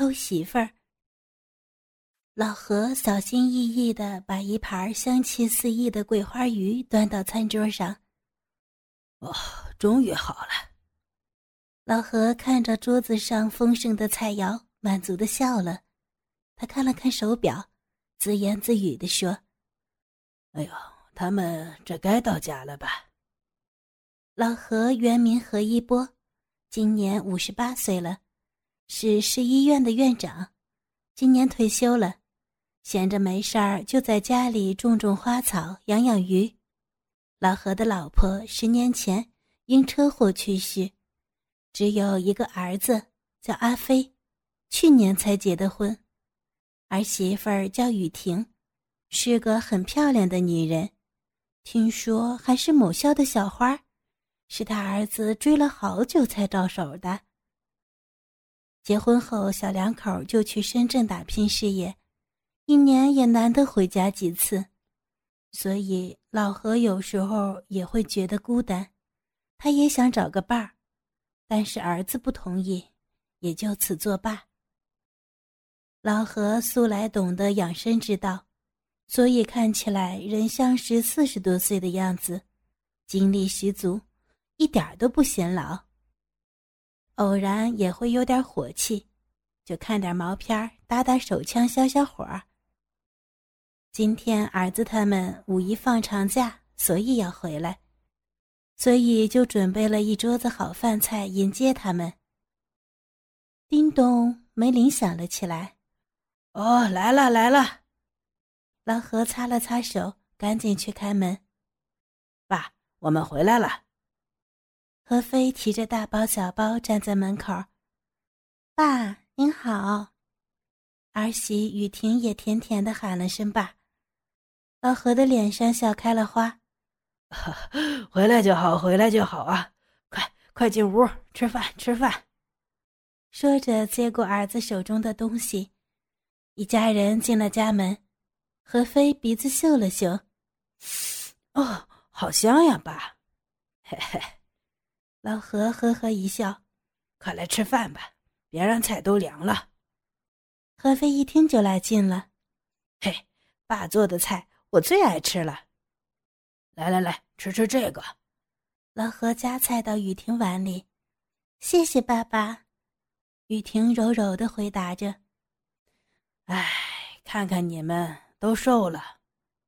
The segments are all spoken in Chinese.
偷媳妇儿。老何小心翼翼地把一盘香气四溢的桂花鱼端到餐桌上。哦，终于好了。老何看着桌子上丰盛的菜肴，满足的笑了。他看了看手表，自言自语地说：“哎呦，他们这该到家了吧？”老何原名何一波，今年五十八岁了，是市医院的院长，今年退休了。闲着没事儿，就在家里种种花草，养养鱼。老何的老婆十年前因车祸去世，只有一个儿子，叫阿飞，去年才结的婚。儿媳妇儿叫雨婷，是个很漂亮的女人，听说还是某校的小花，是他儿子追了好久才到手的。结婚后，小两口就去深圳打拼事业。一年也难得回家几次，所以老何有时候也会觉得孤单，他也想找个伴儿，但是儿子不同意，也就此作罢。老何素来懂得养生之道，所以看起来人像是四十多岁的样子，精力十足，一点都不显老。偶然也会有点火气，就看点毛片打打手枪，消消火。今天儿子他们五一放长假，所以要回来，所以就准备了一桌子好饭菜迎接他们。叮咚，门铃响了起来。哦，来了来了！老何擦了擦手，赶紧去开门。爸，我们回来了。何飞提着大包小包站在门口。爸，您好。儿媳雨婷也甜甜的喊了声爸。老何的脸上笑开了花，回来就好，回来就好啊！快快进屋吃饭，吃饭。说着，接过儿子手中的东西，一家人进了家门。何飞鼻子嗅了嗅，哦，好香呀，爸！嘿嘿，老何呵呵一笑，快来吃饭吧，别让菜都凉了。何飞一听就来劲了，嘿，爸做的菜。我最爱吃了，来来来，吃吃这个。老何夹菜到雨婷碗里，谢谢爸爸。雨婷柔柔的回答着：“哎，看看你们都瘦了，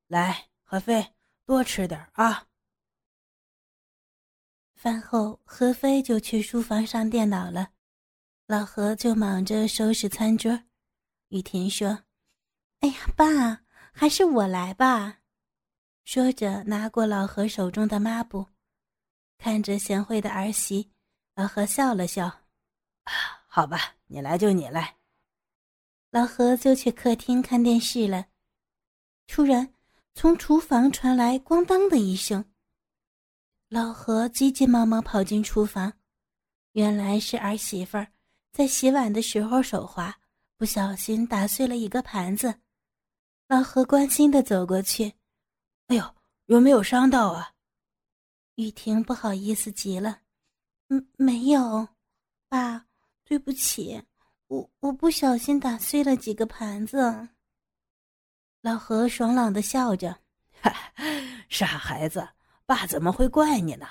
来，何飞多吃点啊。”饭后，何飞就去书房上电脑了，老何就忙着收拾餐桌。雨婷说：“哎呀，爸。”还是我来吧，说着拿过老何手中的抹布，看着贤惠的儿媳，老何笑了笑：“好吧，你来就你来。”老何就去客厅看电视了。突然，从厨房传来“咣当”的一声，老何急急忙忙跑进厨房，原来是儿媳妇儿在洗碗的时候手滑，不小心打碎了一个盘子。老何关心的走过去，“哎呦，有没有伤到啊？”雨婷不好意思极了，“嗯，没有，爸，对不起，我我不小心打碎了几个盘子。”老何爽朗的笑着，“傻孩子，爸怎么会怪你呢？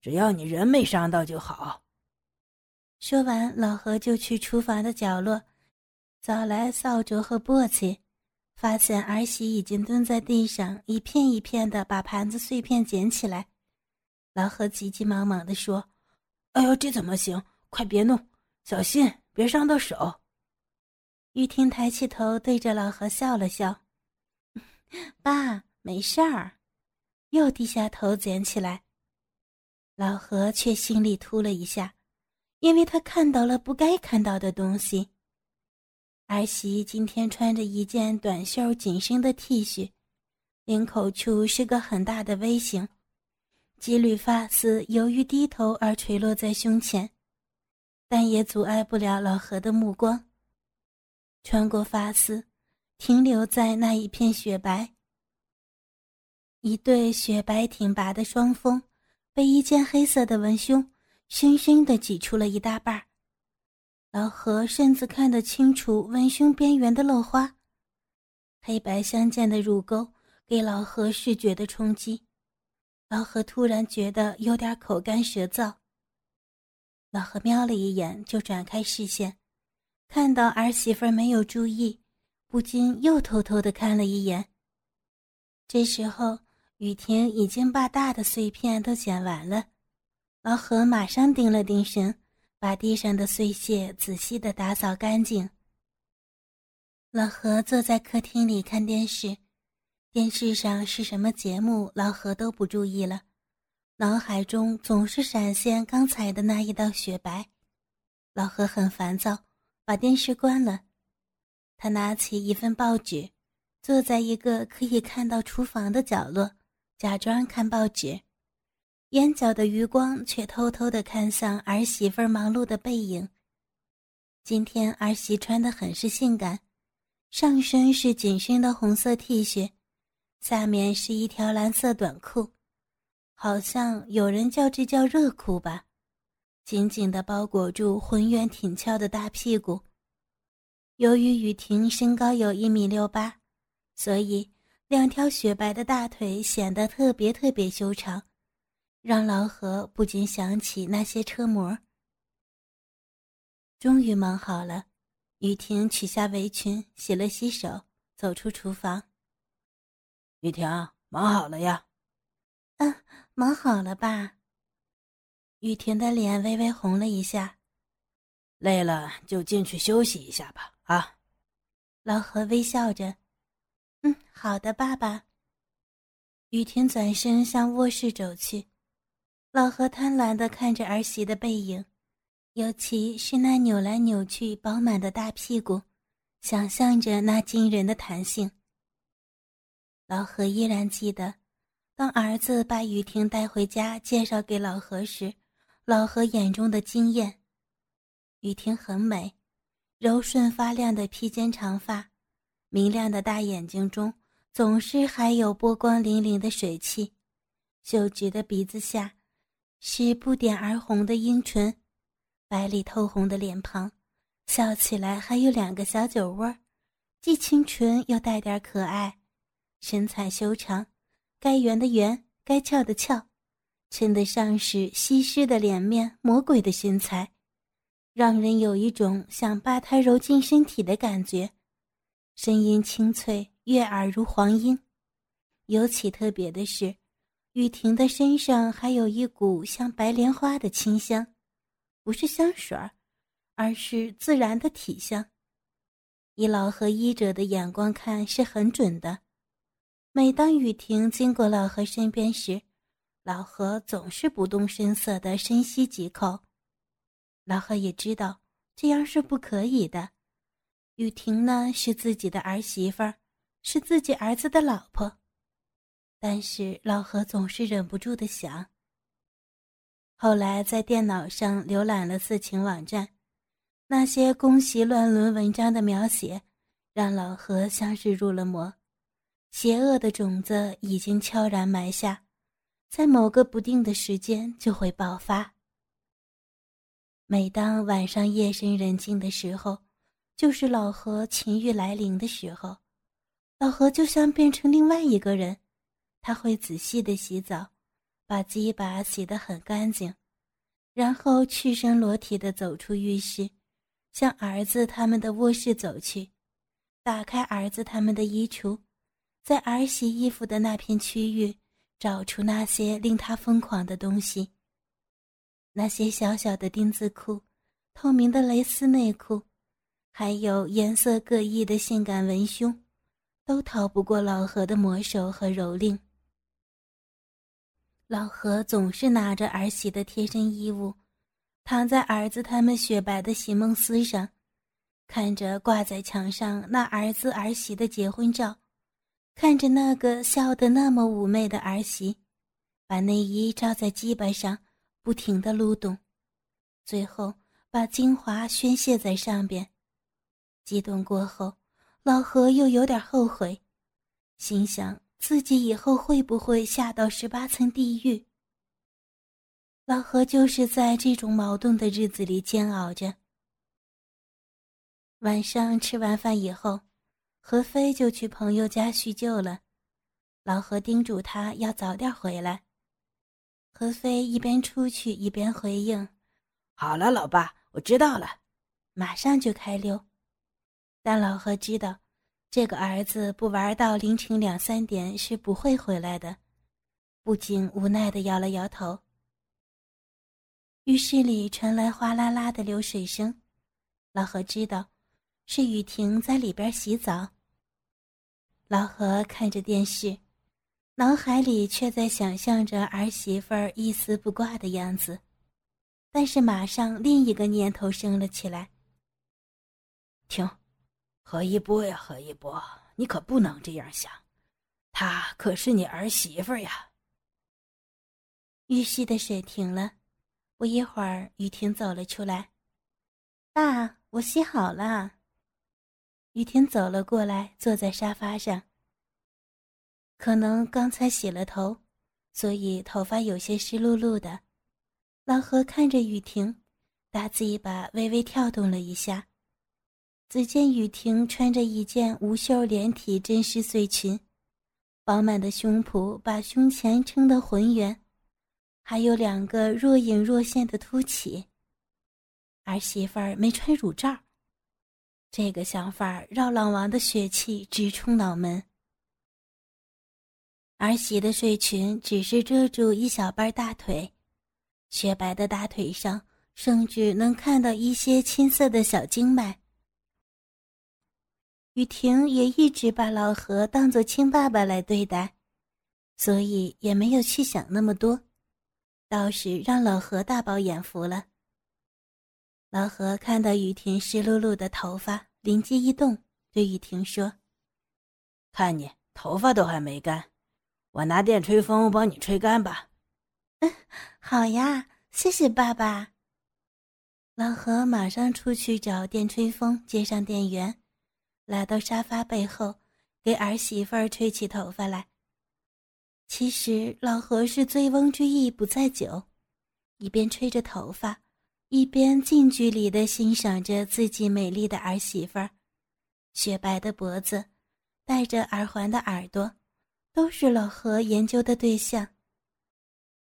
只要你人没伤到就好。”说完，老何就去厨房的角落，找来扫帚和簸箕。发现儿媳已经蹲在地上，一片一片的把盘子碎片捡起来。老何急急忙忙的说：“哎呦，这怎么行？快别弄，小心别伤到手。”玉婷抬起头对着老何笑了笑：“ 爸，没事儿。”又低下头捡起来。老何却心里突了一下，因为他看到了不该看到的东西。儿媳今天穿着一件短袖紧身的 T 恤，领口处是个很大的 V 型，几缕发丝由于低头而垂落在胸前，但也阻碍不了老何的目光。穿过发丝，停留在那一片雪白，一对雪白挺拔的双峰，被一件黑色的文胸深深的挤出了一大半老何甚至看得清楚文胸边缘的露花，黑白相间的乳沟给老何视觉的冲击。老何突然觉得有点口干舌燥。老何瞄了一眼，就转开视线，看到儿媳妇没有注意，不禁又偷偷的看了一眼。这时候，雨婷已经把大的碎片都捡完了，老何马上定了定神。把地上的碎屑仔细的打扫干净。老何坐在客厅里看电视，电视上是什么节目，老何都不注意了，脑海中总是闪现刚才的那一道雪白。老何很烦躁，把电视关了。他拿起一份报纸，坐在一个可以看到厨房的角落，假装看报纸。眼角的余光却偷偷的看向儿媳妇忙碌的背影。今天儿媳穿的很是性感，上身是紧身的红色 T 恤，下面是一条蓝色短裤，好像有人叫这叫热裤吧，紧紧的包裹住浑圆挺翘的大屁股。由于雨婷身高有一米六八，所以两条雪白的大腿显得特别特别修长。让老何不禁想起那些车模。终于忙好了，雨婷取下围裙，洗了洗手，走出厨房。雨婷，忙好了呀？嗯，忙好了吧？雨婷的脸微微红了一下。累了就进去休息一下吧。啊，老何微笑着。嗯，好的，爸爸。雨婷转身向卧室走去。老何贪婪的看着儿媳的背影，尤其是那扭来扭去、饱满的大屁股，想象着那惊人的弹性。老何依然记得，当儿子把雨婷带回家介绍给老何时，老何眼中的惊艳。雨婷很美，柔顺发亮的披肩长发，明亮的大眼睛中总是还有波光粼粼的水汽，秀直的鼻子下。是不点而红的樱唇，白里透红的脸庞，笑起来还有两个小酒窝，既清纯又带点可爱。身材修长，该圆的圆，该翘的翘，称得上是西施的脸面，魔鬼的身材，让人有一种想把她揉进身体的感觉。声音清脆，悦耳如黄莺。尤其特别的是。雨婷的身上还有一股像白莲花的清香，不是香水儿，而是自然的体香。以老何医者的眼光看，是很准的。每当雨婷经过老何身边时，老何总是不动声色的深吸几口。老何也知道这样是不可以的。雨婷呢，是自己的儿媳妇儿，是自己儿子的老婆。但是老何总是忍不住的想。后来在电脑上浏览了色情网站，那些宫袭乱伦文章的描写，让老何像是入了魔，邪恶的种子已经悄然埋下，在某个不定的时间就会爆发。每当晚上夜深人静的时候，就是老何情欲来临的时候，老何就像变成另外一个人。他会仔细的洗澡，把鸡巴洗得很干净，然后赤身裸体的走出浴室，向儿子他们的卧室走去，打开儿子他们的衣橱，在儿媳衣服的那片区域找出那些令他疯狂的东西。那些小小的丁字裤、透明的蕾丝内裤，还有颜色各异的性感文胸，都逃不过老何的魔手和蹂躏。老何总是拿着儿媳的贴身衣物，躺在儿子他们雪白的席梦思上，看着挂在墙上那儿子儿媳的结婚照，看着那个笑得那么妩媚的儿媳，把内衣罩在鸡巴上，不停的撸动，最后把精华宣泄在上边。激动过后，老何又有点后悔，心想。自己以后会不会下到十八层地狱？老何就是在这种矛盾的日子里煎熬着。晚上吃完饭以后，何飞就去朋友家叙旧了。老何叮嘱他要早点回来。何飞一边出去一边回应：“好了，老爸，我知道了。”马上就开溜。但老何知道，这个儿子不玩到凌晨两三点是不会回来的，不禁无奈的摇了摇头。浴室里传来哗啦啦的流水声，老何知道。是雨婷在里边洗澡。老何看着电视，脑海里却在想象着儿媳妇儿一丝不挂的样子，但是马上另一个念头升了起来。停，何一波呀，何一波，你可不能这样想，她可是你儿媳妇呀。浴室的水停了，不一会儿，雨婷走了出来。爸，我洗好了。雨婷走了过来，坐在沙发上。可能刚才洗了头，所以头发有些湿漉漉的。老何看着雨婷，大鸡巴微微跳动了一下。只见雨婷穿着一件无袖连体真丝碎裙，饱满的胸脯把胸前撑得浑圆，还有两个若隐若现的凸起。儿媳妇儿没穿乳罩。这个想法让老王的血气直冲脑门。儿媳的睡裙只是遮住一小半大腿，雪白的大腿上甚至能看到一些青色的小经脉。雨婷也一直把老何当做亲爸爸来对待，所以也没有去想那么多，倒是让老何大饱眼福了。老何看到雨婷湿漉漉的头发，灵机一动，对雨婷说：“看你头发都还没干，我拿电吹风帮你吹干吧。”“嗯，好呀，谢谢爸爸。”老何马上出去找电吹风，接上电源，来到沙发背后，给儿媳妇儿吹起头发来。其实老何是醉翁之意不在酒，一边吹着头发。一边近距离的欣赏着自己美丽的儿媳妇儿，雪白的脖子，戴着耳环的耳朵，都是老何研究的对象。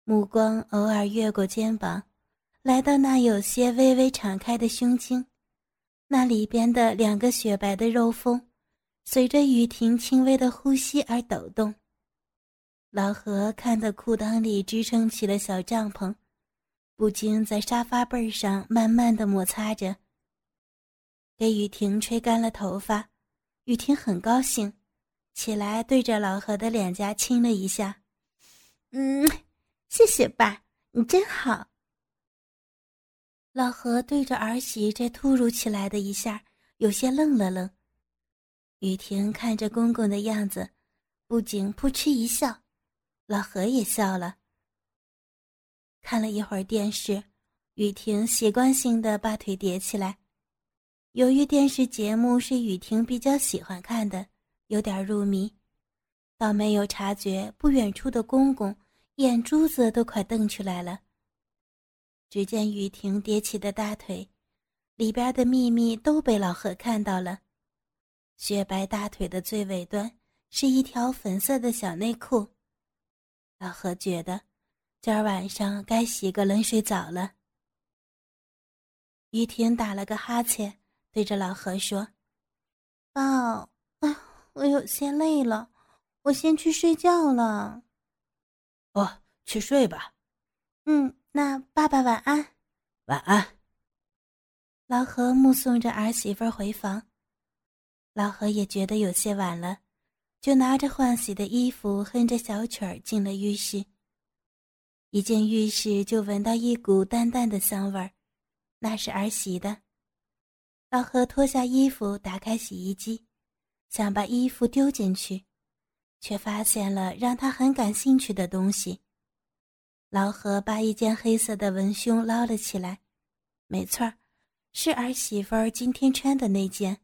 目光偶尔越过肩膀，来到那有些微微敞开的胸襟，那里边的两个雪白的肉峰，随着雨婷轻微的呼吸而抖动。老何看得裤裆里支撑起了小帐篷。不禁在沙发背上慢慢的摩擦着，给雨婷吹干了头发，雨婷很高兴，起来对着老何的脸颊亲了一下，“嗯，谢谢爸，你真好。”老何对着儿媳这突如其来的一下，有些愣了愣。雨婷看着公公的样子，不禁扑哧一笑，老何也笑了。看了一会儿电视，雨婷习惯性的把腿叠起来。由于电视节目是雨婷比较喜欢看的，有点入迷，倒没有察觉不远处的公公眼珠子都快瞪出来了。只见雨婷叠起的大腿，里边的秘密都被老何看到了。雪白大腿的最尾端是一条粉色的小内裤，老何觉得。今儿晚上该洗个冷水澡了。雨婷打了个哈欠，对着老何说：“爸，哎，我有些累了，我先去睡觉了。”“哦，去睡吧。”“嗯，那爸爸晚安。”“晚安。”老何目送着儿媳妇回房，老何也觉得有些晚了，就拿着换洗的衣服，哼着小曲儿进了浴室。一进浴室就闻到一股淡淡的香味儿，那是儿媳的。老何脱下衣服，打开洗衣机，想把衣服丢进去，却发现了让他很感兴趣的东西。老何把一件黑色的文胸捞了起来，没错儿，是儿媳妇儿今天穿的那件。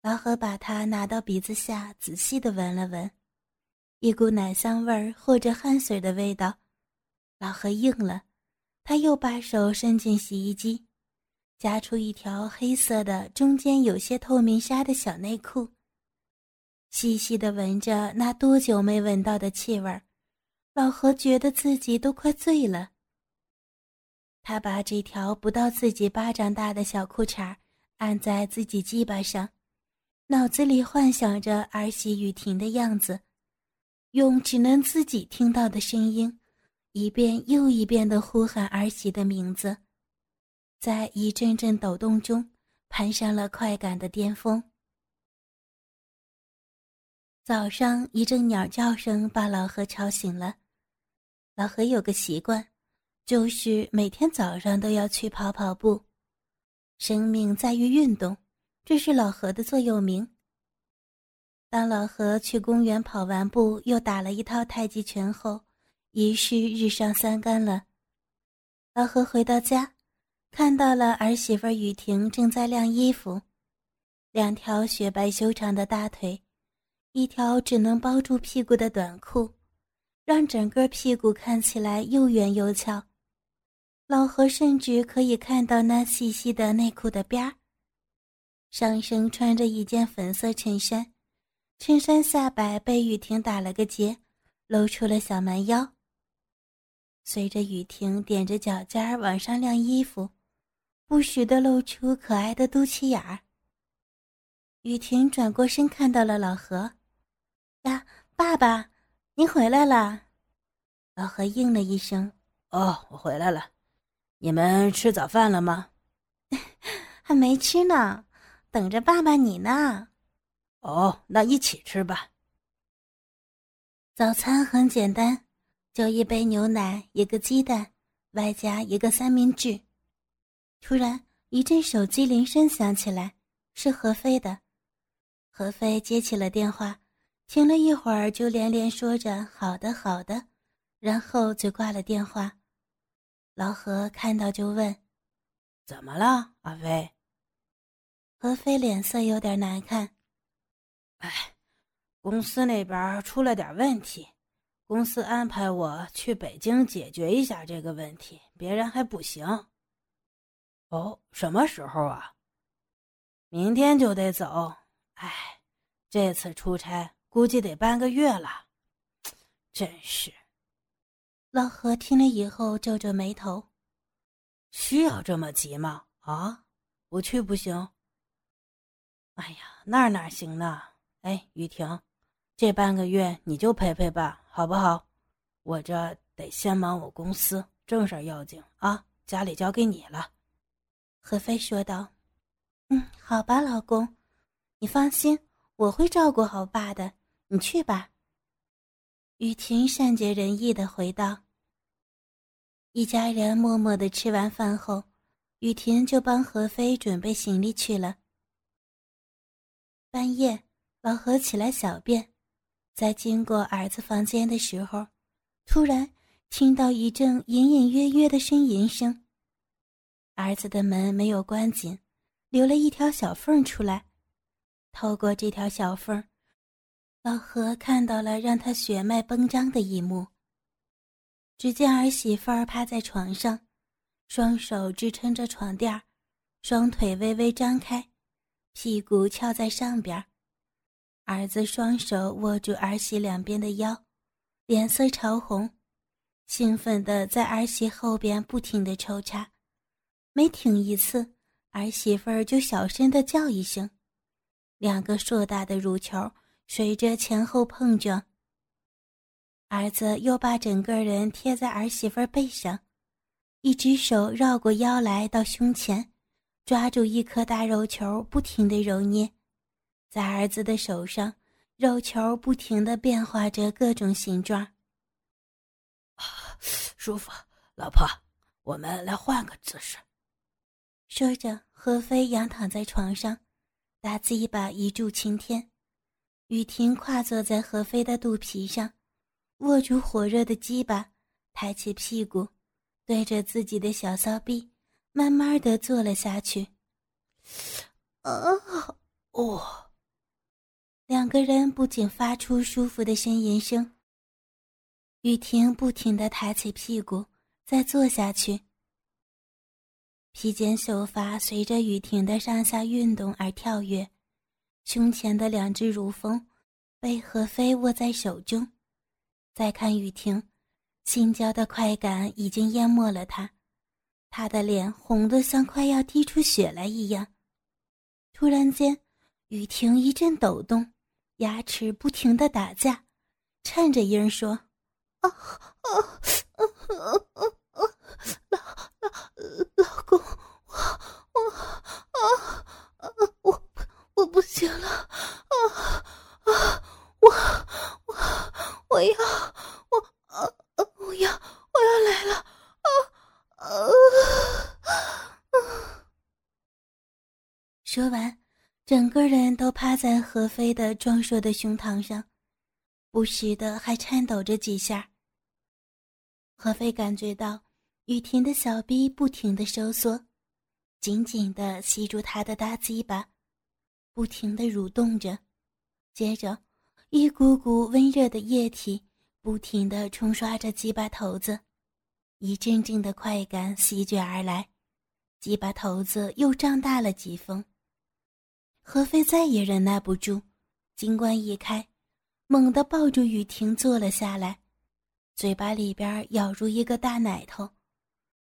老何把它拿到鼻子下，仔细的闻了闻，一股奶香味儿或者汗水的味道。老何应了，他又把手伸进洗衣机，夹出一条黑色的、中间有些透明纱的小内裤。细细的闻着那多久没闻到的气味儿老何觉得自己都快醉了。他把这条不到自己巴掌大的小裤衩按在自己鸡巴上，脑子里幻想着儿媳雨婷的样子，用只能自己听到的声音，一遍又一遍的呼喊儿媳的名字，在一阵阵抖动中，攀上了快感的巅峰。早上一阵鸟叫声把老何吵醒了。老何有个习惯，就是每天早上都要去跑跑步。生命在于运动，这是老何的座右铭。当老何去公园跑完步，又打了一套太极拳后，已是日上三竿了。老何回到家，看到了儿媳妇雨婷正在晾衣服，两条雪白修长的大腿。一条只能包住屁股的短裤，让整个屁股看起来又圆又翘。老何甚至可以看到那细细的内裤的边儿。上身穿着一件粉色衬衫，衬衫下摆被雨婷打了个结，露出了小蛮腰。随着雨婷踮着脚尖儿往上晾衣服，不时的露出可爱的肚脐眼儿。雨婷转过身看到了老何。呀，爸爸，您回来了。老何应了一声：“哦，我回来了。你们吃早饭了吗？还没吃呢，等着爸爸你呢。哦，那一起吃吧。早餐很简单，就一杯牛奶，一个鸡蛋，外加一个三明治。突然，一阵手机铃声响起来，是何飞的。何飞接起了电话。停了一会儿，就连连说着“好的，好的”，然后就挂了电话。老何看到就问：“怎么了，阿飞？”何飞脸色有点难看。哎，公司那边出了点问题，公司安排我去北京解决一下这个问题，别人还不行。哦，什么时候啊？明天就得走。哎，这次出差。估计得半个月了，真是。老何听了以后皱皱眉头：“需要这么急吗？啊，不去不行。”哎呀，那哪行呢？哎，雨婷，这半个月你就陪陪吧，好不好？我这得先忙我公司正事要紧啊，家里交给你了。”何飞说道。“嗯，好吧，老公，你放心，我会照顾好爸的。”你去吧。”雨婷善解人意的回道。一家人默默的吃完饭后，雨婷就帮何飞准备行李去了。半夜，老何起来小便，在经过儿子房间的时候，突然听到一阵隐隐约约的呻吟声。儿子的门没有关紧，留了一条小缝出来，透过这条小缝。老何看到了让他血脉奔张的一幕。只见儿媳妇儿趴在床上，双手支撑着床垫儿，双腿微微张开，屁股翘在上边儿。儿子双手握住儿媳两边的腰，脸色潮红，兴奋地在儿媳后边不停地抽插，每挺一次，儿媳妇儿就小声地叫一声，两个硕大的乳球。随着前后碰撞，儿子又把整个人贴在儿媳妇背上，一只手绕过腰来到胸前，抓住一颗大肉球，不停的揉捏，在儿子的手上，肉球不停的变化着各种形状。啊，舒服，老婆，我们来换个姿势。说着，何飞仰躺在床上，打一把一柱擎天。雨婷跨坐在何飞的肚皮上，握住火热的鸡巴，抬起屁股，对着自己的小骚逼，慢慢的坐了下去。啊，哦！两个人不仅发出舒服的呻吟声。雨婷不停的抬起屁股，再坐下去。披肩秀发随着雨婷的上下运动而跳跃，胸前的两只乳峰被何飞握在手中。再看雨婷，心焦的快感已经淹没了她，她的脸红得像快要滴出血来一样。突然间，雨婷一阵抖动，牙齿不停的打架，颤着音说：“啊啊啊啊啊！老老老公，我我啊！我我不行了啊啊！我我我要我啊！我要我要来了啊啊啊！”说完，整个人都趴在何飞的壮硕的胸膛上，不时的还颤抖着几下。何飞感觉到雨婷的小臂不停的收缩，紧紧的吸住他的大鸡巴，不停的蠕动着，接着，一股股温热的液体不停的冲刷着鸡巴头子，一阵阵的快感席卷而来，鸡巴头子又胀大了几分。何飞再也忍耐不住，金冠一开，猛地抱住雨婷坐了下来，嘴巴里边咬住一个大奶头，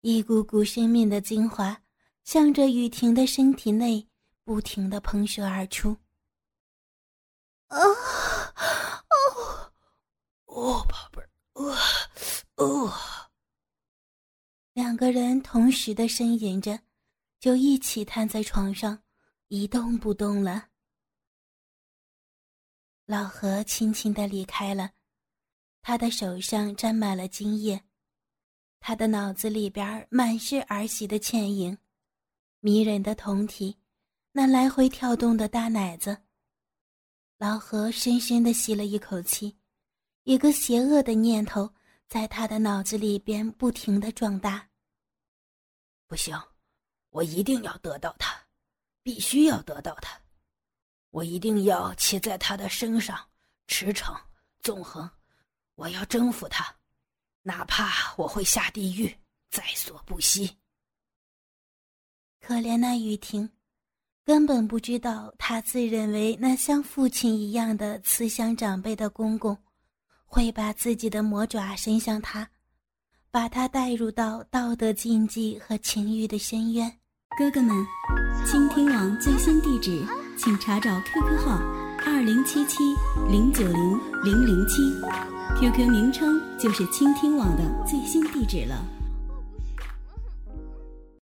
一股股生命的精华向着雨婷的身体内不停的喷射而出。啊，哦，哦，宝贝儿，哦，哦，两个人同时的呻吟着，就一起瘫在床上。一动不动了。老何轻轻的离开了，他的手上沾满了精液，他的脑子里边满是儿媳的倩影，迷人的酮体，那来回跳动的大奶子。老何深深的吸了一口气，一个邪恶的念头在他的脑子里边不停的壮大。不行，我一定要得到他。必须要得到他，我一定要骑在他的身上驰骋纵横，我要征服他，哪怕我会下地狱，在所不惜。可怜那雨婷，根本不知道他自认为那像父亲一样的慈祥长辈的公公，会把自己的魔爪伸向他，把他带入到道德禁忌和情欲的深渊。哥哥们，倾听网最新地址，请查找 QQ 号二零七七零九零零零七，QQ 名称就是倾听网的最新地址了。